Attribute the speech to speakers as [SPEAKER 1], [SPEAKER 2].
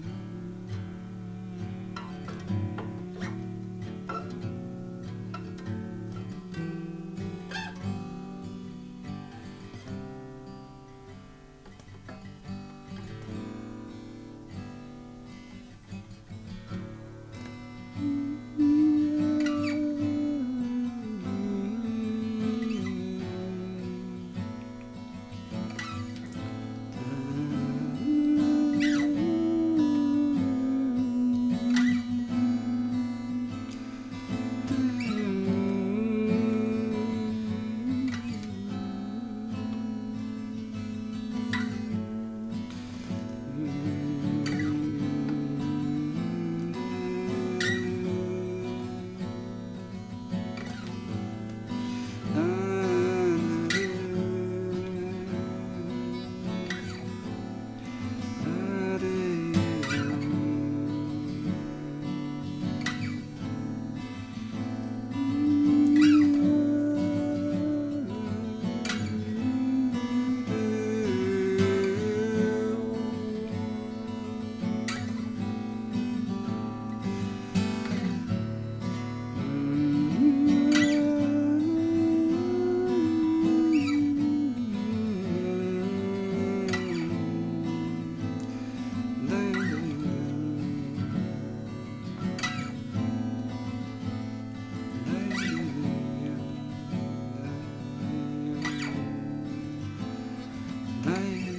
[SPEAKER 1] Mm-hmm. night.